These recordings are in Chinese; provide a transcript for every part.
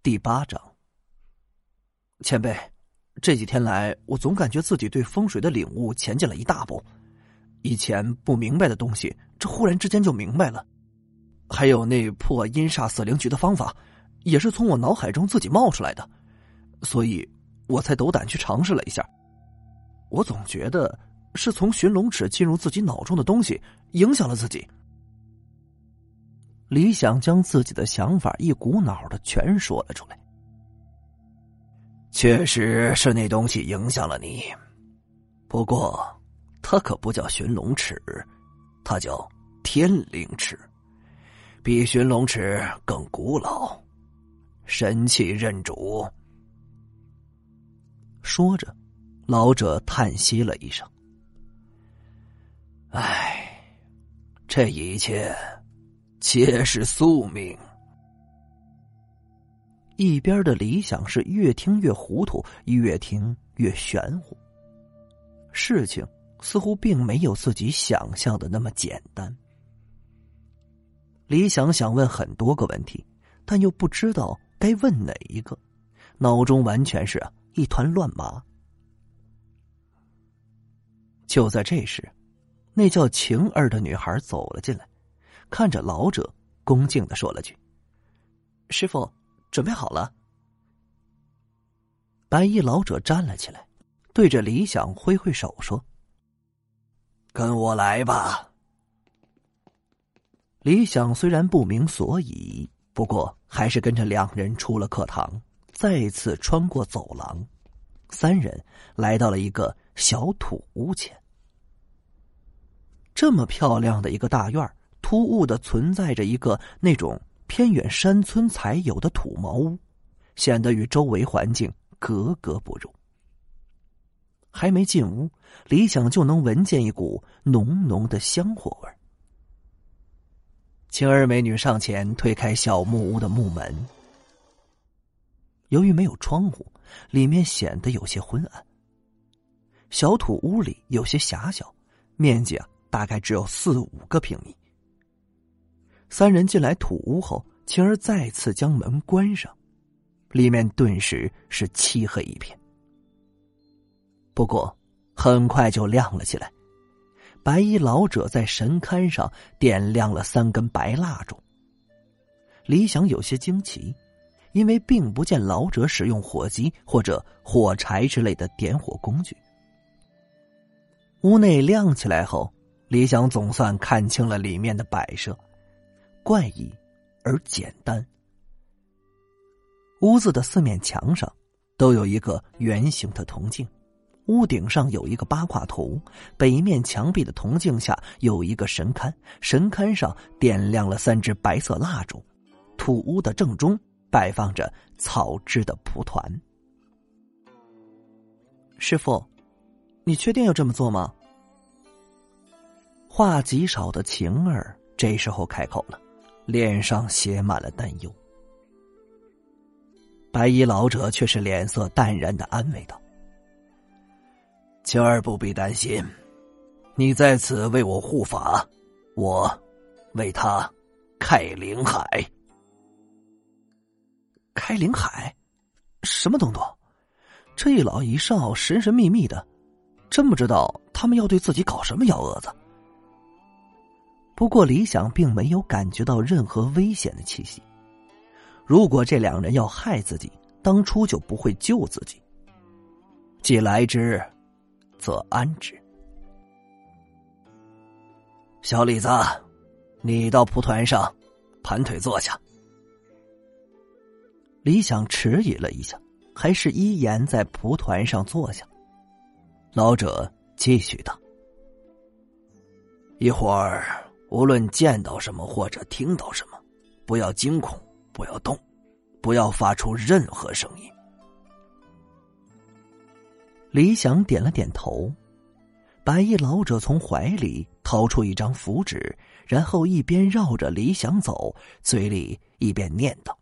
第八章。前辈，这几天来，我总感觉自己对风水的领悟前进了一大步。以前不明白的东西，这忽然之间就明白了。还有那破阴煞死灵局的方法，也是从我脑海中自己冒出来的，所以我才斗胆去尝试了一下。我总觉得是从寻龙尺进入自己脑中的东西影响了自己。李想将自己的想法一股脑的全说了出来。确实是那东西影响了你，不过，它可不叫寻龙尺，它叫天灵尺，比寻龙尺更古老，神器认主。说着，老者叹息了一声：“唉，这一切，皆是宿命。”一边的理想是越听越糊涂，越听越玄乎。事情似乎并没有自己想象的那么简单。李想想问很多个问题，但又不知道该问哪一个，脑中完全是一团乱麻。就在这时，那叫晴儿的女孩走了进来，看着老者，恭敬的说了句：“师傅。”准备好了，白衣老者站了起来，对着李想挥挥手说：“跟我来吧。”李想虽然不明所以，不过还是跟着两人出了课堂，再次穿过走廊，三人来到了一个小土屋前。这么漂亮的一个大院突兀的存在着一个那种。偏远山村才有的土茅屋，显得与周围环境格格不入。还没进屋，李想就能闻见一股浓浓的香火味儿晴儿美女上前推开小木屋的木门，由于没有窗户，里面显得有些昏暗。小土屋里有些狭小，面积啊大概只有四五个平米。三人进来土屋后，晴儿再次将门关上，里面顿时是漆黑一片。不过很快就亮了起来，白衣老者在神龛上点亮了三根白蜡烛。李想有些惊奇，因为并不见老者使用火机或者火柴之类的点火工具。屋内亮起来后，李想总算看清了里面的摆设。怪异而简单。屋子的四面墙上都有一个圆形的铜镜，屋顶上有一个八卦图，北面墙壁的铜镜下有一个神龛，神龛上点亮了三支白色蜡烛，土屋的正中摆放着草制的蒲团。师傅，你确定要这么做吗？话极少的晴儿这时候开口了。脸上写满了担忧，白衣老者却是脸色淡然的安慰道：“晴儿不必担心，你在此为我护法，我为他开灵海。开灵海，什么东东？这一老一少神神秘秘的，真不知道他们要对自己搞什么幺蛾子。”不过，李想并没有感觉到任何危险的气息。如果这两人要害自己，当初就不会救自己。既来之，则安之。小李子，你到蒲团上盘腿坐下。李想迟疑了一下，还是依言在蒲团上坐下。老者继续道：“一会儿。”无论见到什么或者听到什么，不要惊恐，不要动，不要发出任何声音。李想点了点头，白衣老者从怀里掏出一张符纸，然后一边绕着李想走，嘴里一边念叨：“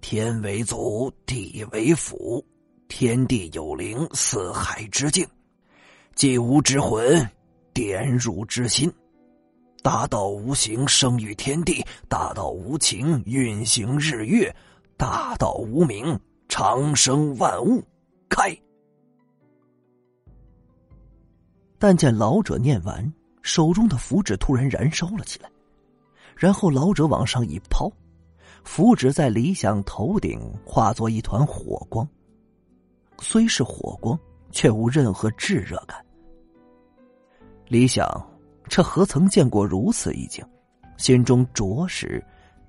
天为祖，地为辅，天地有灵，四海之境，既无之魂，点入之心。”大道无形，生育天地；大道无情，运行日月；大道无名，长生万物，开。但见老者念完，手中的符纸突然燃烧了起来，然后老者往上一抛，符纸在李想头顶化作一团火光。虽是火光，却无任何炙热感。李想，这何曾见过如此一景，心中着实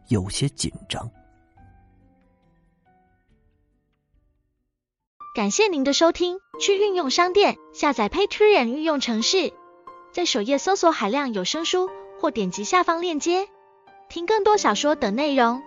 有些紧张。感谢您的收听，去运用商店下载 Patreon 运用城市，在首页搜索海量有声书，或点击下方链接听更多小说等内容。